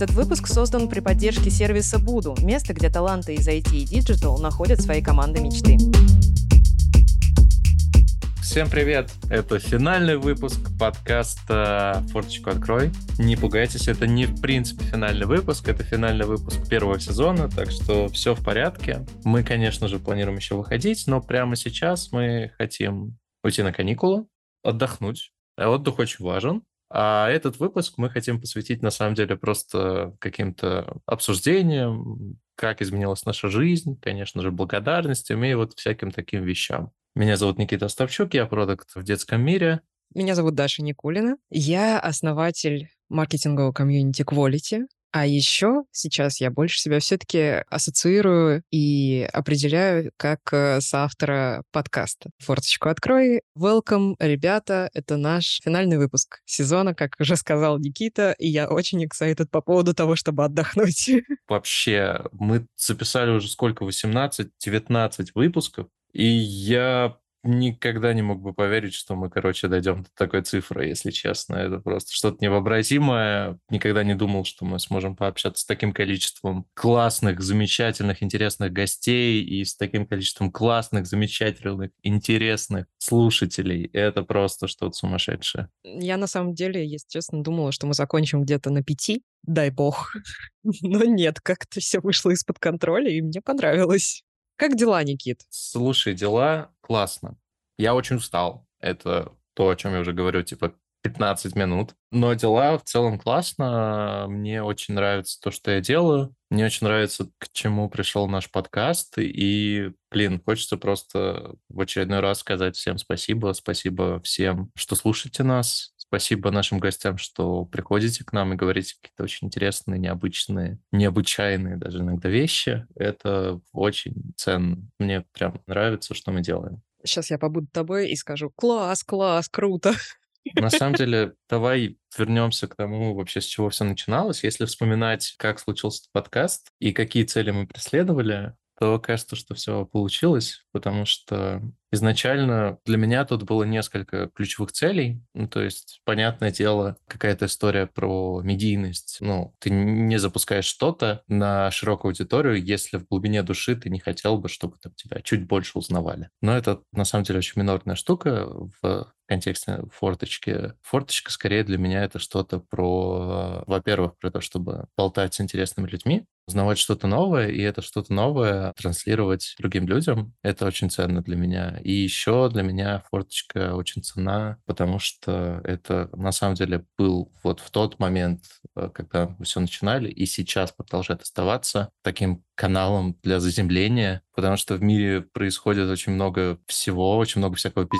Этот выпуск создан при поддержке сервиса Буду, место, где таланты из IT и Digital находят свои команды мечты. Всем привет! Это финальный выпуск подкаста «Форточку открой». Не пугайтесь, это не в принципе финальный выпуск, это финальный выпуск первого сезона, так что все в порядке. Мы, конечно же, планируем еще выходить, но прямо сейчас мы хотим уйти на каникулы, отдохнуть. А отдых очень важен. А этот выпуск мы хотим посвятить, на самом деле, просто каким-то обсуждениям, как изменилась наша жизнь, конечно же, благодарностям и вот всяким таким вещам. Меня зовут Никита Остапчук, я продукт в детском мире. Меня зовут Даша Никулина. Я основатель маркетингового комьюнити Quality. А еще сейчас я больше себя все-таки ассоциирую и определяю как э, соавтора подкаста. Форточку открой. Welcome, ребята. Это наш финальный выпуск сезона, как уже сказал Никита, и я очень excited по поводу того, чтобы отдохнуть. Вообще, мы записали уже сколько? 18-19 выпусков. И я никогда не мог бы поверить, что мы, короче, дойдем до такой цифры, если честно. Это просто что-то невообразимое. Никогда не думал, что мы сможем пообщаться с таким количеством классных, замечательных, интересных гостей и с таким количеством классных, замечательных, интересных слушателей. Это просто что-то сумасшедшее. Я на самом деле, если честно, думала, что мы закончим где-то на пяти, дай бог. Но нет, как-то все вышло из-под контроля, и мне понравилось. Как дела, Никит? Слушай, дела классно. Я очень устал. Это то, о чем я уже говорю, типа 15 минут. Но дела в целом классно. Мне очень нравится то, что я делаю. Мне очень нравится, к чему пришел наш подкаст. И, блин, хочется просто в очередной раз сказать всем спасибо. Спасибо всем, что слушаете нас. Спасибо нашим гостям, что приходите к нам и говорите какие-то очень интересные, необычные, необычайные даже иногда вещи. Это очень ценно. Мне прям нравится, что мы делаем. Сейчас я побуду тобой и скажу «Класс, класс, круто!» На самом деле, давай вернемся к тому, вообще с чего все начиналось. Если вспоминать, как случился этот подкаст и какие цели мы преследовали, то кажется, что все получилось, потому что изначально для меня тут было несколько ключевых целей. Ну, то есть, понятное дело, какая-то история про медийность. Ну, ты не запускаешь что-то на широкую аудиторию, если в глубине души ты не хотел бы, чтобы там, тебя чуть больше узнавали. Но это, на самом деле, очень минорная штука в контексте форточки. Форточка, скорее, для меня это что-то про, во-первых, про то, чтобы болтать с интересными людьми, узнавать что-то новое, и это что-то новое транслировать другим людям. Это очень ценно для меня. И еще для меня форточка очень цена, потому что это на самом деле был вот в тот момент, э, когда мы все начинали, и сейчас продолжает оставаться таким каналом для заземления, потому что в мире происходит очень много всего, очень много всякого пи***,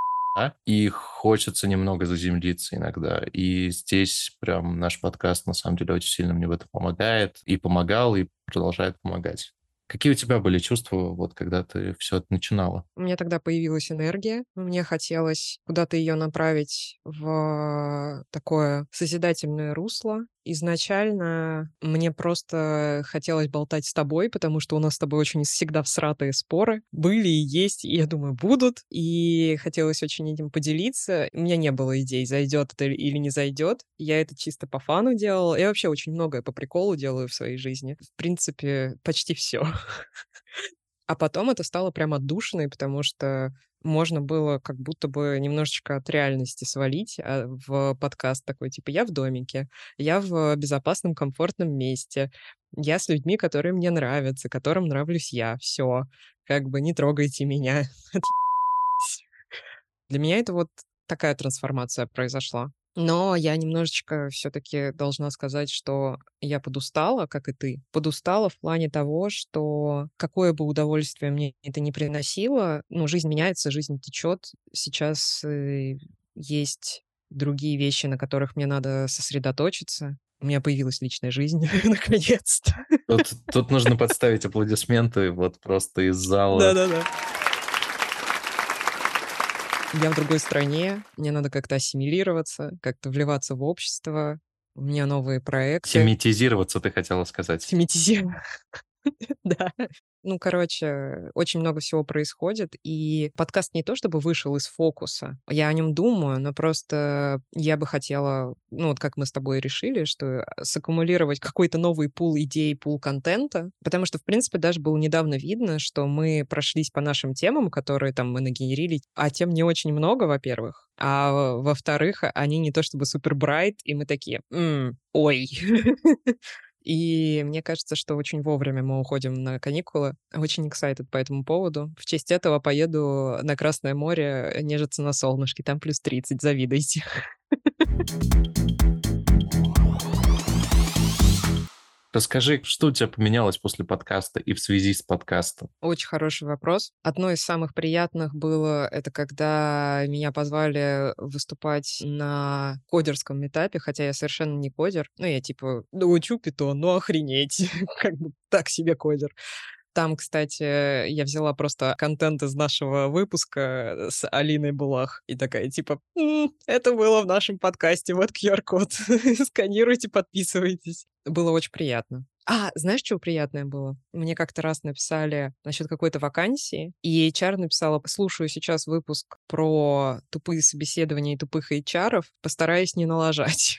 и хочется немного заземлиться иногда. И здесь прям наш подкаст на самом деле очень сильно мне в этом помогает. И помогал, и продолжает помогать. Какие у тебя были чувства, вот когда ты все это начинала? У меня тогда появилась энергия. Мне хотелось куда-то ее направить в такое созидательное русло. Изначально мне просто хотелось болтать с тобой, потому что у нас с тобой очень всегда всратые споры. Были и есть, и, я думаю, будут. И хотелось очень этим поделиться. У меня не было идей, зайдет это или не зайдет. Я это чисто по фану делала. Я вообще очень многое по приколу делаю в своей жизни. В принципе, почти все. А потом это стало прям отдушиной, потому что можно было как будто бы немножечко от реальности свалить а, в подкаст такой, типа, я в домике, я в безопасном, комфортном месте, я с людьми, которые мне нравятся, которым нравлюсь я, все, как бы не трогайте меня. Для меня это вот такая трансформация произошла. Но я немножечко все-таки должна сказать, что я подустала, как и ты. Подустала в плане того, что какое бы удовольствие мне это не приносило, ну, жизнь меняется, жизнь течет. Сейчас э, есть другие вещи, на которых мне надо сосредоточиться. У меня появилась личная жизнь, наконец-то. Тут, тут нужно подставить аплодисменты вот просто из зала. Да-да-да я в другой стране, мне надо как-то ассимилироваться, как-то вливаться в общество, у меня новые проекты. Семитизироваться, ты хотела сказать. Семитизироваться. Да. Ну, короче, очень много всего происходит, и подкаст не то чтобы вышел из фокуса. Я о нем думаю, но просто я бы хотела, ну, вот как мы с тобой решили, что саккумулировать какой-то новый пул идей, пул контента, потому что, в принципе, даже было недавно видно, что мы прошлись по нашим темам, которые там мы нагенерили, а тем не очень много, во-первых, а во-вторых, они не то чтобы супер брайт, и мы такие, «М, ой. И мне кажется, что очень вовремя мы уходим на каникулы. Очень excited по этому поводу. В честь этого поеду на Красное море нежиться на солнышке. Там плюс 30, завидуйте. Расскажи, что у тебя поменялось после подкаста и в связи с подкастом? Очень хороший вопрос. Одно из самых приятных было это когда меня позвали выступать на кодерском этапе, хотя я совершенно не кодер. Ну, я типа, ну, учу питон, ну охренеть, как бы так себе кодер. Там, кстати, я взяла просто контент из нашего выпуска с Алиной Булах и такая, типа, «М, это было в нашем подкасте, вот QR-код, сканируйте, подписывайтесь. Было очень приятно. А, знаешь, что приятное было? Мне как-то раз написали насчет какой-то вакансии, и HR написала, слушаю сейчас выпуск про тупые собеседования и тупых HR, постараюсь не налажать.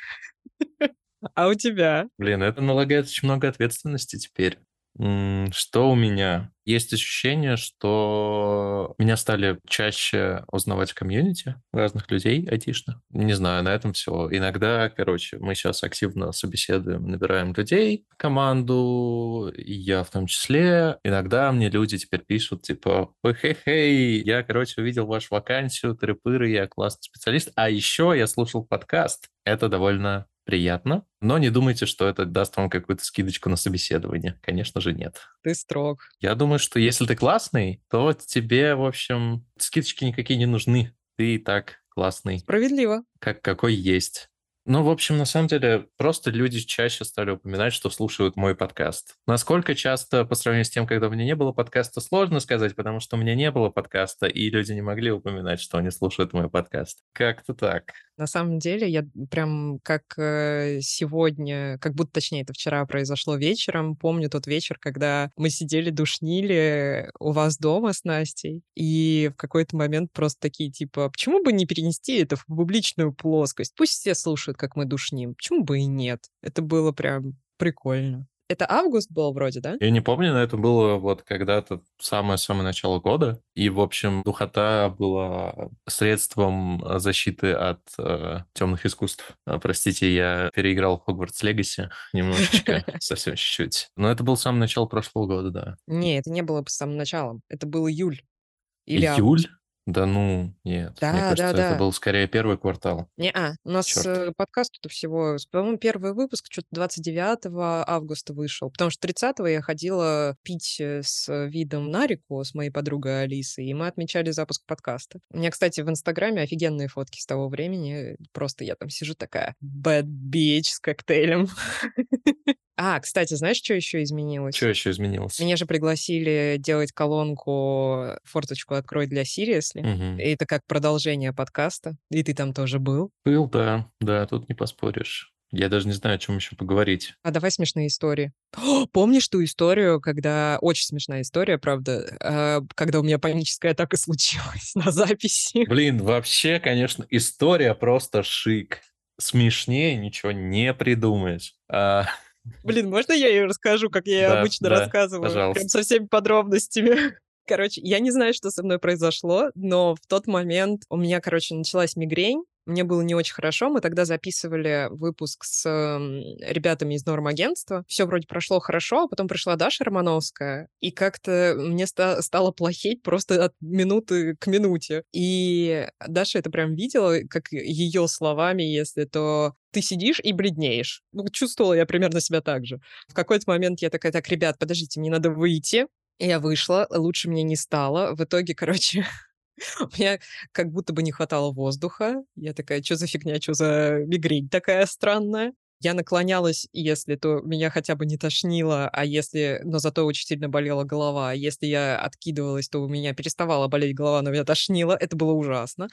А у тебя? Блин, это налагает очень много ответственности теперь. Что у меня? Есть ощущение, что меня стали чаще узнавать в комьюнити разных людей айтишных. Не знаю, на этом все. Иногда, короче, мы сейчас активно собеседуем, набираем людей команду, я в том числе. Иногда мне люди теперь пишут, типа, ой, хей-хей, я, короче, увидел вашу вакансию, трепыры, я классный специалист, а еще я слушал подкаст. Это довольно приятно, но не думайте, что это даст вам какую-то скидочку на собеседование. Конечно же, нет. Ты строг. Я думаю, что если ты классный, то тебе, в общем, скидочки никакие не нужны. Ты и так классный, Справедливо. как какой есть. Ну, в общем, на самом деле, просто люди чаще стали упоминать, что слушают мой подкаст. Насколько часто, по сравнению с тем, когда у меня не было подкаста, сложно сказать, потому что у меня не было подкаста, и люди не могли упоминать, что они слушают мой подкаст. Как-то так. На самом деле, я прям как э, сегодня, как будто, точнее, это вчера произошло вечером, помню тот вечер, когда мы сидели, душнили у вас дома с Настей, и в какой-то момент просто такие, типа, почему бы не перенести это в публичную плоскость? Пусть все слушают, как мы душним. Почему бы и нет? Это было прям прикольно. Это август был вроде, да? Я не помню, но это было вот когда-то самое-самое начало года. И, в общем, духота была средством э, защиты от э, темных искусств. А, простите, я переиграл в Хогвартс Легаси немножечко, совсем чуть-чуть. Но это был самое начало прошлого года, да. Не, это не было самым началом. Это был июль. Или Июль? Да ну, нет. Мне Да, кажется, да, это да. был скорее первый квартал. Не-а, у нас Черт. э, подкаст тут всего, по-моему, первый выпуск что-то 29 августа вышел, потому что 30 я ходила пить э, с видом на реку с моей подругой Алисой, и мы отмечали запуск подкаста. У меня, кстати, в Инстаграме офигенные фотки с того времени, просто я там сижу такая bad bitch с коктейлем. А, кстати, знаешь, что еще изменилось? Что еще изменилось? Меня же пригласили делать колонку «Форточку открой для Сириесли». Мгм. И это как продолжение подкаста. И ты там тоже был. Был, да, да, тут не поспоришь. Я даже не знаю, о чем еще поговорить. А давай смешные истории. О, помнишь ту историю, когда... Очень смешная история, правда, э, когда у меня паническая атака случилась на записи. Блин, вообще, конечно, история просто шик. Смешнее ничего не придумаешь. А, Блин, можно я ее расскажу, как я Да, обычно да, рассказываю? пожалуйста. Прям со всеми подробностями. Короче, я не знаю, что со мной произошло, но в тот момент у меня, короче, началась мигрень. Мне было не очень хорошо. Мы тогда записывали выпуск с м, ребятами из норм-агентства. Все вроде прошло хорошо, а потом пришла Даша Романовская, и как-то мне ста- стало плохеть просто от минуты к минуте. И Даша это прям видела, как ее словами, если то ты сидишь и бледнеешь. Ну, чувствовала я примерно себя так же. В какой-то момент я такая, так, ребят, подождите, мне надо выйти. Я вышла, лучше мне не стало. В итоге, короче, у меня как будто бы не хватало воздуха. Я такая, что за фигня, что за мигрень такая странная. Я наклонялась, если то меня хотя бы не тошнило, а если, но зато очень сильно болела голова. Если я откидывалась, то у меня переставала болеть голова, но меня тошнило. Это было ужасно.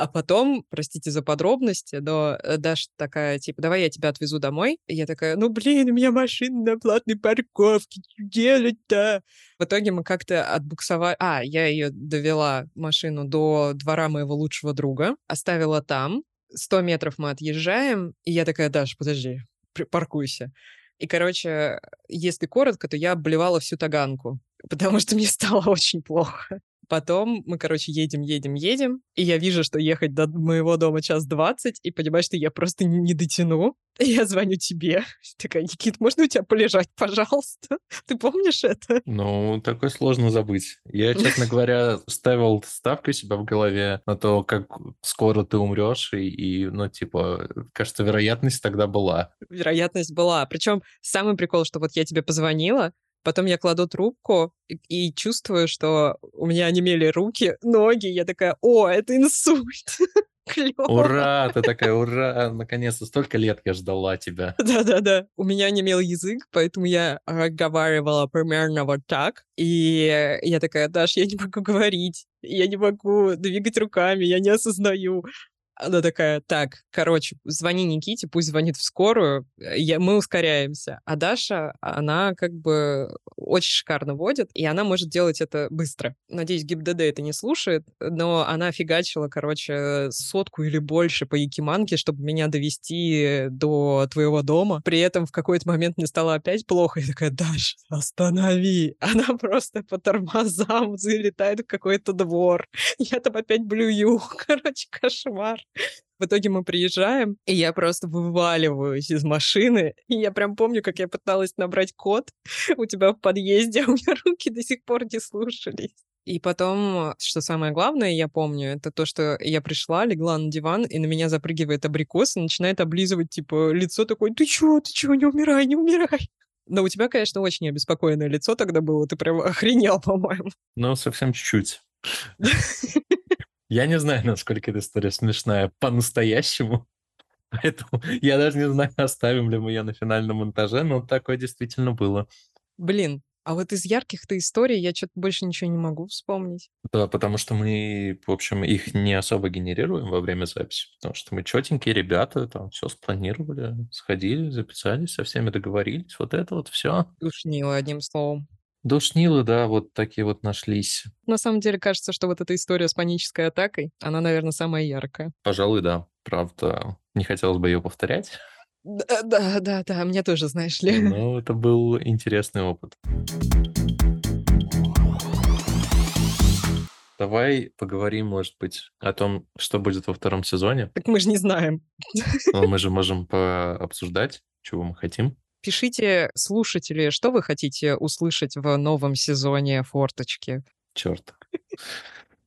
А потом, простите за подробности, но э, Даша такая, типа, давай я тебя отвезу домой. И я такая, ну, блин, у меня машина на платной парковке, что делать-то? В итоге мы как-то отбуксовали... А, я ее довела, машину, до двора моего лучшего друга, оставила там. 100 метров мы отъезжаем, и я такая, Даша, подожди, паркуйся. И, короче, если коротко, то я обливала всю таганку, потому что мне стало очень плохо. Потом мы, короче, едем, едем, едем, и я вижу, что ехать до моего дома час двадцать, и понимаю, что я просто не, дотяну. И я звоню тебе. Такая, Никит, можно у тебя полежать, пожалуйста? Ты помнишь это? Ну, такое сложно забыть. Я, честно говоря, ставил ставку себя в голове на то, как скоро ты умрешь, и, и, ну, типа, кажется, вероятность тогда была. Вероятность была. Причем самый прикол, что вот я тебе позвонила, Потом я кладу трубку и, и чувствую, что у меня онемели руки, ноги. Я такая, о, это инсульт. Клево. Ура, ты такая, ура, наконец-то столько лет я ждала тебя. Да-да-да. У меня не имел язык, поэтому я разговаривала примерно вот так. И я такая, Даш, я не могу говорить, я не могу двигать руками, я не осознаю. Она такая, так, короче, звони Никите, пусть звонит в скорую, э, я, мы ускоряемся. А Даша, она как бы очень шикарно водит, и она может делать это быстро. Надеюсь, ГИБДД это не слушает, но она фигачила, короче, сотку или больше по Якиманке, чтобы меня довести до твоего дома. При этом в какой-то момент мне стало опять плохо. Я такая, Даша, останови. Она просто по тормозам залетает в какой-то двор. Я там опять блюю. Короче, кошмар. В итоге мы приезжаем, и я просто вываливаюсь из машины. И я прям помню, как я пыталась набрать код у тебя в подъезде, а у меня руки до сих пор не слушались. И потом, что самое главное, я помню, это то, что я пришла, легла на диван, и на меня запрыгивает абрикос и начинает облизывать, типа, лицо такое, ты чё, ты чё, не умирай, не умирай. Но у тебя, конечно, очень обеспокоенное лицо тогда было, ты прям охренел, по-моему. Ну, совсем чуть-чуть. Я не знаю, насколько эта история смешная по-настоящему. Поэтому я даже не знаю, оставим ли мы ее на финальном монтаже, но такое действительно было. Блин, а вот из ярких-то историй я что-то больше ничего не могу вспомнить. Да, потому что мы, в общем, их не особо генерируем во время записи, потому что мы четенькие ребята, там все спланировали, сходили, записались, со всеми договорились, вот это вот все. Душнило, одним словом. Душнилы, да, вот такие вот нашлись. На самом деле кажется, что вот эта история с панической атакой, она, наверное, самая яркая. Пожалуй, да. Правда, не хотелось бы ее повторять. Да, да, да, да, мне тоже, знаешь ли. Ну, это был интересный опыт. Давай поговорим, может быть, о том, что будет во втором сезоне. Так мы же не знаем. Но мы же можем пообсуждать, чего мы хотим. Пишите, слушатели, что вы хотите услышать в новом сезоне «Форточки». Черт.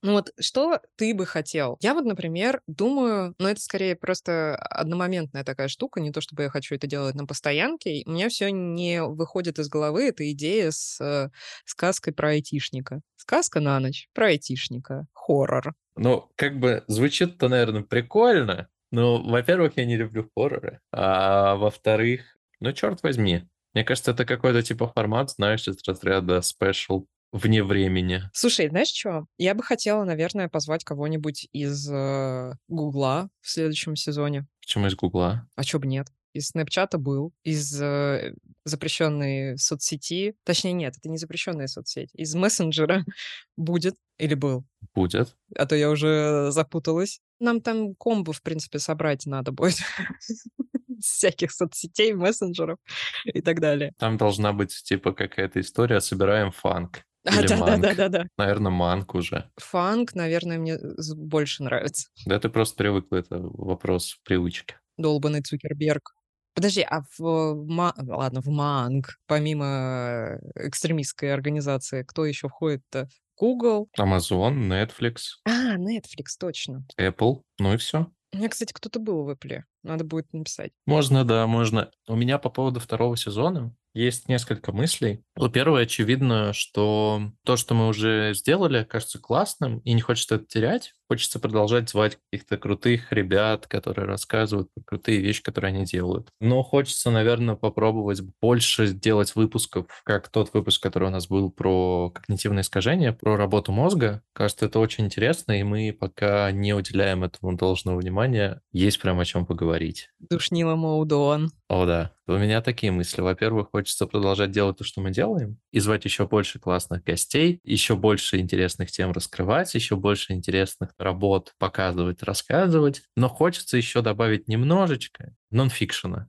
Ну вот что ты бы хотел? Я вот, например, думаю, ну это скорее просто одномоментная такая штука, не то чтобы я хочу это делать на постоянке. У меня все не выходит из головы эта идея с э, сказкой про айтишника. Сказка на ночь про айтишника. Хоррор. Ну, как бы звучит-то, наверное, прикольно. Ну, во-первых, я не люблю хорроры. А во-вторых, ну, черт возьми. Мне кажется, это какой-то типа формат, знаешь, из разряда special вне времени. Слушай, знаешь что? Я бы хотела, наверное, позвать кого-нибудь из э, Гугла в следующем сезоне. Почему из Гугла? А чё бы нет? Из Снэпчата был, из э, запрещенной соцсети. Точнее, нет, это не запрещенная соцсеть. Из мессенджера будет или был. Будет. А то я уже запуталась. Нам там комбо, в принципе, собрать надо будет. всяких соцсетей, мессенджеров и так далее. Там должна быть типа какая-то история «собираем фанк». А, да, да, да, да, да. Наверное, манк уже. Фанк, наверное, мне больше нравится. Да, ты просто привыкла, это вопрос привычки. Долбанный Цукерберг. Подожди, а в, ма... ладно, в Манг, помимо экстремистской организации, кто еще входит-то? Google? Amazon, Netflix. А, Netflix, точно. Apple, ну и все. У меня, кстати, кто-то был в Apple. Надо будет написать. Можно, да, можно. У меня по поводу второго сезона есть несколько мыслей. Ну, первое, очевидно, что то, что мы уже сделали, кажется классным, и не хочется это терять. Хочется продолжать звать каких-то крутых ребят, которые рассказывают про крутые вещи, которые они делают. Но хочется, наверное, попробовать больше делать выпусков, как тот выпуск, который у нас был про когнитивное искажение, про работу мозга. Кажется, это очень интересно, и мы пока не уделяем этому должного внимания. Есть прям о чем поговорить. Душнила Моудон. О, да. У меня такие мысли. Во-первых, хочется продолжать делать то, что мы делаем, и звать еще больше классных гостей, еще больше интересных тем раскрывать, еще больше интересных работ показывать, рассказывать. Но хочется еще добавить немножечко нонфикшена.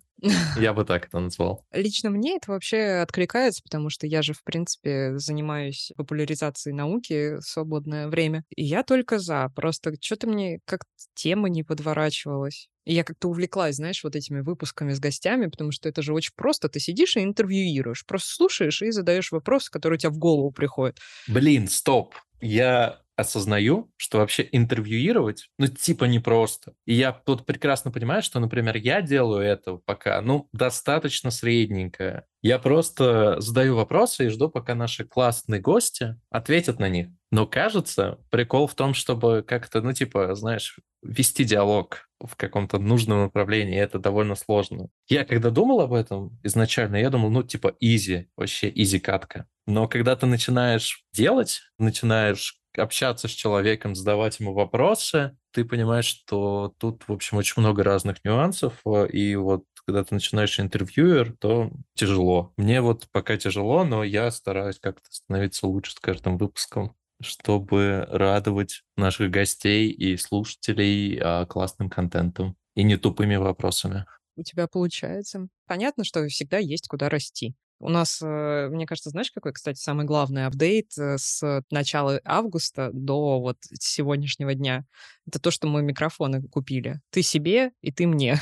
Я бы так это назвал. Лично мне это вообще откликается, потому что я же, в принципе, занимаюсь популяризацией науки в свободное время. И я только за. Просто что-то мне как тема не подворачивалась. И я как-то увлеклась, знаешь, вот этими выпусками с гостями, потому что это же очень просто. Ты сидишь и интервьюируешь, просто слушаешь и задаешь вопросы, которые у тебя в голову приходят. Блин, стоп. Я осознаю, что вообще интервьюировать, ну, типа непросто. И я тут прекрасно понимаю, что, например, я делаю это пока, ну, достаточно средненько. Я просто задаю вопросы и жду, пока наши классные гости ответят на них. Но кажется, прикол в том, чтобы как-то, ну, типа, знаешь, вести диалог в каком-то нужном направлении, это довольно сложно. Я когда думал об этом изначально, я думал, ну, типа, изи, вообще изи катка. Но когда ты начинаешь делать, начинаешь общаться с человеком, задавать ему вопросы, ты понимаешь, что тут, в общем, очень много разных нюансов, э, и вот когда ты начинаешь интервьюер, то тяжело. Мне вот пока тяжело, но я стараюсь как-то становиться лучше с каждым выпуском чтобы радовать наших гостей и слушателей а, классным контентом и не тупыми вопросами. У тебя получается. Понятно, что всегда есть куда расти. У нас, э, мне кажется, знаешь, какой, кстати, самый главный апдейт э, с начала августа до вот сегодняшнего дня? Это то, что мы микрофоны купили. Ты себе и ты мне.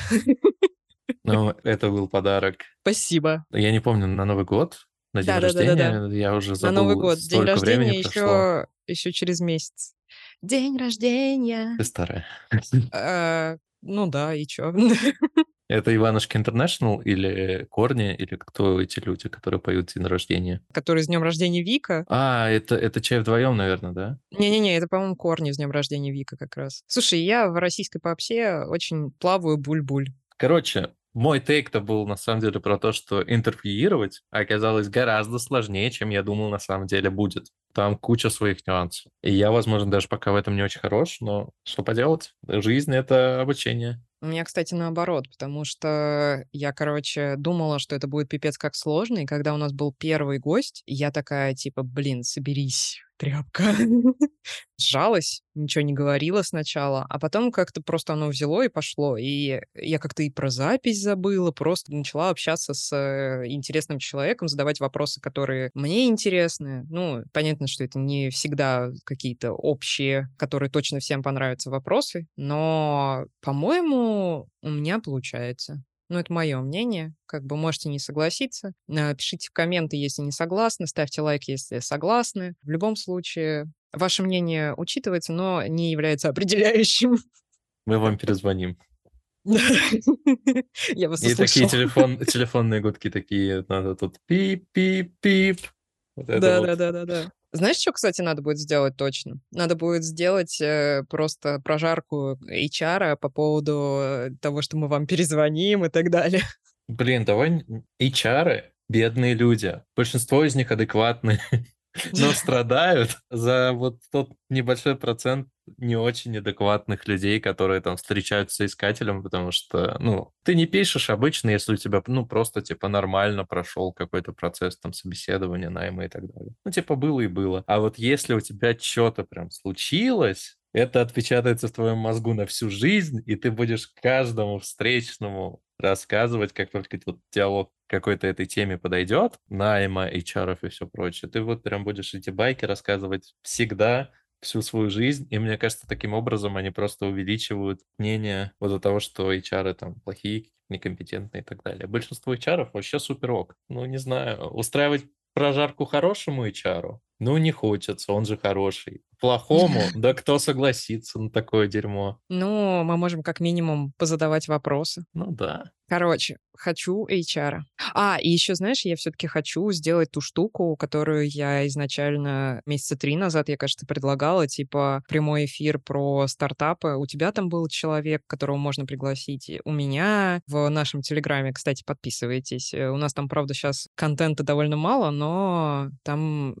Ну, это был подарок. Спасибо. Я не помню, на Новый год на день Да, да, да, да, рождения. да. Я уже На Новый забыл, год. День рождения еще, еще через месяц. День рождения. Ты старая. Э, Ну да, и чё? Это Иванушки Интернешнл или Корни, или кто эти люди, которые поют день рождения? Который с днем рождения Вика. А, это, это чай вдвоем, наверное, да? Не-не-не, это, по-моему, корни с днем рождения Вика как раз. Слушай, я в российской попсе очень плаваю буль-буль. Короче, мой тейк-то был на самом деле про то, что интервьюировать оказалось гораздо сложнее, чем я думал на самом деле будет. Там куча своих нюансов. И я, возможно, даже пока в этом не очень хорош, но что поделать? Жизнь — это обучение. У меня, кстати, наоборот, потому что я, короче, думала, что это будет пипец как сложно, и когда у нас был первый гость, я такая, типа, блин, соберись, тряпка. Сжалась, ничего не говорила сначала, а потом как-то просто оно взяло и пошло. И я как-то и про запись забыла, просто начала общаться с э, интересным человеком, задавать вопросы, которые мне интересны. Ну, понятно, что это не всегда какие-то общие, которые точно всем понравятся вопросы, но, по-моему, у меня получается. Ну, это мое мнение. Как бы можете не согласиться. Э, Пишите в комменты, если не согласны. Ставьте лайк, если согласны. В любом случае, ваше мнение учитывается, но не является определяющим. Мы вам перезвоним. Я вас И такие телефонные гудки такие, надо тут пип-пип-пип. Вот Знаешь, что, кстати, надо будет сделать точно? Надо будет сделать э, просто прожарку HR по поводу э, того, что мы вам перезвоним и так далее. Блин, давай HR, бедные люди. Большинство из них адекватные, но страдают за вот тот небольшой процент не очень адекватных людей, которые там встречаются с искателем, потому что, ну, ты не пишешь обычно, если у тебя, ну, просто, типа, нормально прошел какой-то процесс там собеседования, найма и так далее. Ну, типа, было и было. А вот если у тебя что-то прям случилось, это отпечатается в твоем мозгу на всю жизнь, и ты будешь каждому встречному рассказывать, как только вот диалог какой-то этой теме подойдет, найма, HR и все прочее, ты вот прям будешь эти байки рассказывать всегда, всю свою жизнь, и мне кажется, таким образом они просто увеличивают мнение вот до того, что HR там плохие, некомпетентные и так далее. Большинство HR вообще супер ок. Ну, не знаю, устраивать прожарку хорошему HR, Ну, не хочется, он же хороший. Плохому? Да кто согласится на такое дерьмо? Ну, мы можем как минимум позадавать вопросы. Ну да. Короче, хочу HR. А, и еще, знаешь, я все-таки хочу сделать ту штуку, которую я изначально месяца три назад, я, кажется, предлагала, типа прямой эфир про стартапы. У тебя там был человек, которого можно пригласить. У меня в нашем Телеграме, кстати, подписывайтесь. Э, у нас там, правда, сейчас контента довольно мало, но там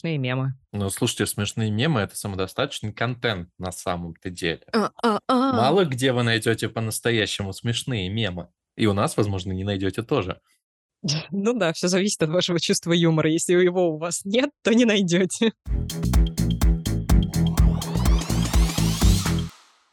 смешные мемы. Ну, слушайте, смешные мемы — это самодостаточный контент на самом-то деле. А-а-а. Мало где вы найдете по-настоящему смешные мемы. И у нас, возможно, не найдете тоже. Ну да, все зависит от вашего чувства юмора. Если его у вас нет, то не найдете.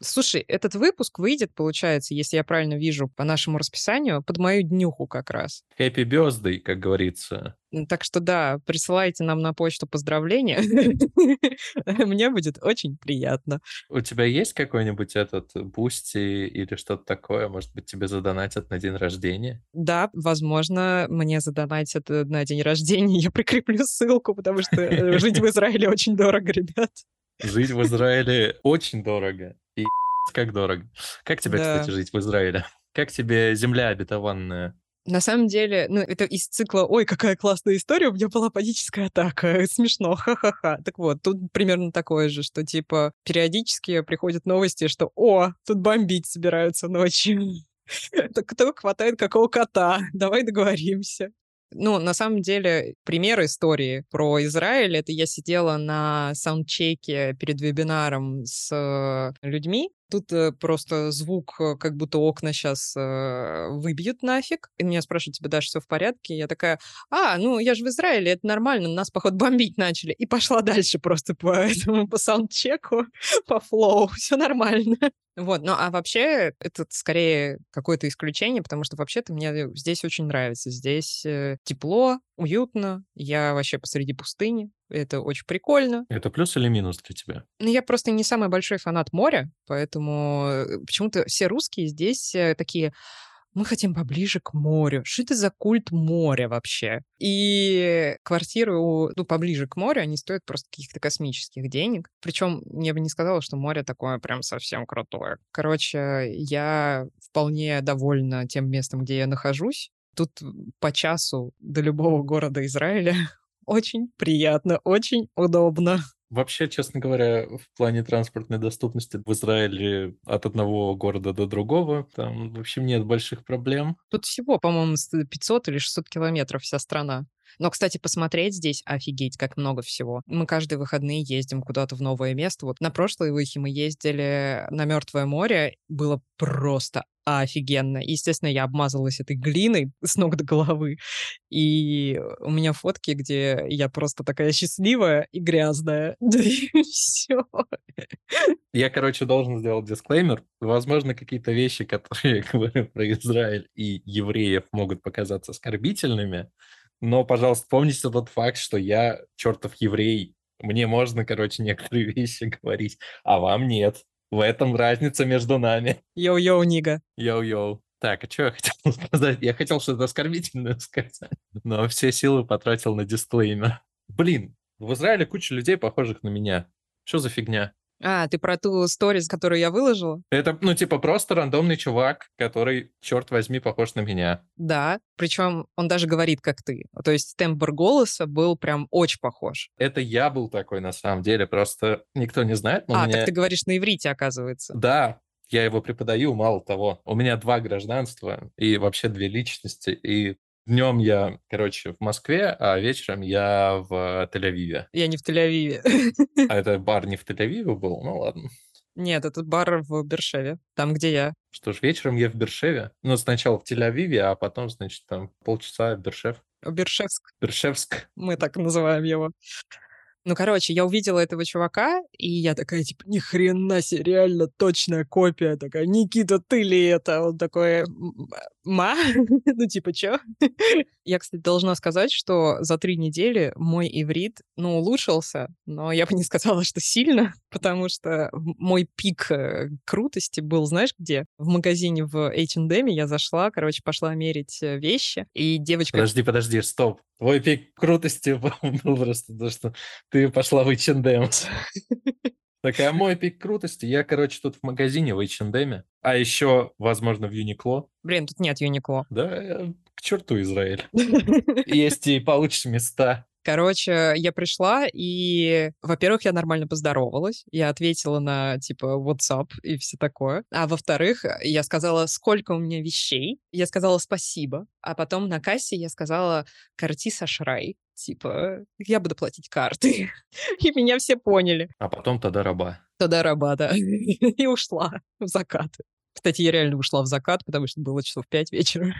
Слушай, этот выпуск выйдет, получается, если я правильно вижу по нашему расписанию, под мою днюху как раз. Happy birthday, как говорится. Так что да, присылайте нам на почту поздравления. Мне будет очень приятно. У тебя есть какой-нибудь этот Boosty или что-то такое? Может быть, тебе задонатят на день рождения? Да, возможно, мне задонатят э, на день рождения. Я прикреплю ссылку, потому что э, жить в Израиле очень дорого, ребят. Жить в Израиле очень дорого. И как дорого. Как тебе, Да. кстати, жить в Израиле? Как тебе земля обетованная? На самом деле, ну, это из цикла «Ой, какая классная история, у меня была паническая атака, смешно, ха-ха-ха». Так вот, тут примерно такое же, что, типа, периодически приходят новости, что «О, тут бомбить собираются ночью». Так кто хватает какого кота? Давай договоримся. Ну, на самом деле, пример истории про Израиль, это я сидела на саундчеке перед вебинаром с э, людьми, Тут э, просто звук, э, как будто окна сейчас выбьют нафиг. И меня спрашивают, тебе, Даша, все в порядке? Я такая, а, ну, я же в Израиле, это нормально, нас, походу, бомбить начали. И пошла дальше просто по этому, по саундчеку, по флоу, все нормально. Вот, ну а вообще это скорее какое-то исключение, потому что вообще-то мне здесь очень нравится. Здесь э, тепло, уютно, я вообще посреди пустыни, это очень прикольно. Это плюс или минус для тебя? Ну, я просто не самый большой фанат моря, поэтому э, почему-то все русские здесь э, такие, мы хотим поближе к морю. Что это за культ моря вообще? И квартиры, у- ну, поближе к морю, они стоят просто каких-то космических денег. Причем я бы не сказала, что море такое прям совсем крутое. Короче, я вполне довольна тем местом, где я нахожусь. Тут по часу до любого города Израиля очень приятно, очень удобно. Вообще, честно говоря, в плане транспортной доступности в Израиле от одного города до другого, там, в общем, нет больших проблем. Тут всего, по-моему, с- 500 или 600 километров вся страна. Но, кстати, посмотреть здесь офигеть, как много всего. Мы каждые выходные ездим куда-то в новое место. Вот на прошлой выхе мы ездили на Мертвое море. Было просто офигенно. Естественно, я обмазалась этой глиной с ног до головы. И у меня фотки, где я просто такая счастливая и грязная. Да и все. Я, короче, должен сделать дисклеймер. Возможно, какие-то вещи, которые я говорю про Израиль и евреев, могут показаться оскорбительными, но, пожалуйста, помните тот факт, что я чертов еврей. Мне можно, короче, некоторые вещи говорить, а вам нет. В этом разница между нами. Yo-yo, nigga. Yo-yo. Так, а что я хотел сказать? Я хотел что-то оскорбительное сказать, но все силы потратил на дисклеймер. Блин, в Израиле куча людей, похожих на меня. Что за фигня? А, ты про ту сторис, которую я выложила? Это, ну, типа, просто рандомный чувак, который, черт возьми, похож на меня. Да, причем он даже говорит, как ты. То есть тембр голоса был прям очень похож. Это я был такой, на самом деле, просто никто не знает, а, меня... так ты говоришь на иврите, оказывается. Да, я его преподаю, мало того. У меня два гражданства и вообще две личности, и днем я, короче, в Москве, а вечером я в Тель-Авиве. Я не в Тель-Авиве. А это бар не в Тель-Авиве был? Ну ладно. Нет, это бар в Бершеве, там, где я. Что ж, вечером я в Бершеве. Ну, сначала в Тель-Авиве, а потом, значит, там полчаса Бершев. Бершевск, Бершевск. мы так называем его. Ну, короче, я увидела этого чувака, и я такая, типа, ни хрена себе, реально точная копия. Такая, Никита, ты ли это? Он такой, «М, ма? Ну, типа, чё? Я, кстати, должна сказать, что за три недели мой иврит, ну, улучшился, но я бы не сказала, что сильно, потому что мой пик э, крутости был, знаешь, где? В магазине в H&M я зашла, короче, пошла мерить э, вещи, и девочка Подожди, подожди, стоп. Твой пик крутости был просто то, что ты пошла в H&M. Такая, мой пик крутости. Я, короче, тут в магазине в H&M, а еще, возможно, в Юникло. Блин, тут нет Юникло. Да, э, к черту Израиль. Есть и получше места. Короче, я пришла, и, во-первых, я нормально поздоровалась. Я ответила на, типа, WhatsApp и все такое. А во-вторых, я сказала, сколько у меня вещей. Я сказала спасибо. А потом на кассе я сказала «Карти Сашрай». Типа, я буду платить карты. И меня все поняли. А потом тогда раба. Тогда раба, да. И ушла в закат. Кстати, я реально ушла в закат, потому что было часов пять вечера.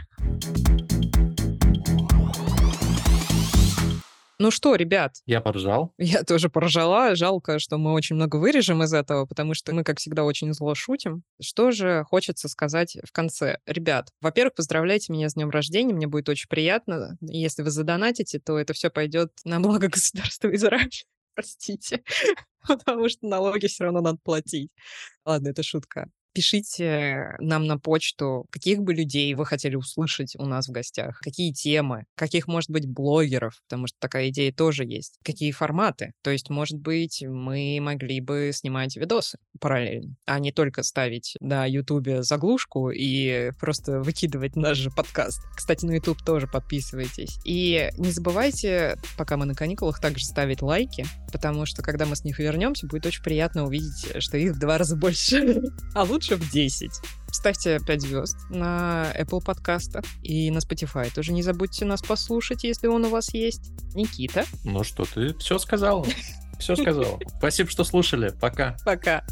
Ну что, ребят? Я поржал. Я тоже поржала. Жалко, что мы очень много вырежем из этого, потому что мы, как всегда, очень зло шутим. Что же хочется сказать в конце? Ребят, во-первых, поздравляйте меня с днем рождения. Мне будет очень приятно. Если вы задонатите, то это все пойдет на благо государства Израиль. Простите. Потому что налоги все равно надо платить. Ладно, это шутка. Пишите нам на почту, каких бы людей вы хотели услышать у нас в гостях, какие темы, каких, может быть, блогеров, потому что такая идея тоже есть, какие форматы. То есть, может быть, мы могли бы снимать видосы параллельно, а не только ставить на Ютубе заглушку и просто выкидывать наш же подкаст. Кстати, на Ютуб тоже подписывайтесь. И не забывайте, пока мы на каникулах, также ставить лайки, потому что, когда мы с них вернемся, будет очень приятно увидеть, что их в два раза больше. А лучше в 10. Ставьте 5 звезд на Apple подкастах и на Spotify. Тоже не забудьте нас послушать, если он у вас есть. Никита. Ну что, ты все сказал. Все сказал. Спасибо, что слушали. Пока. Пока.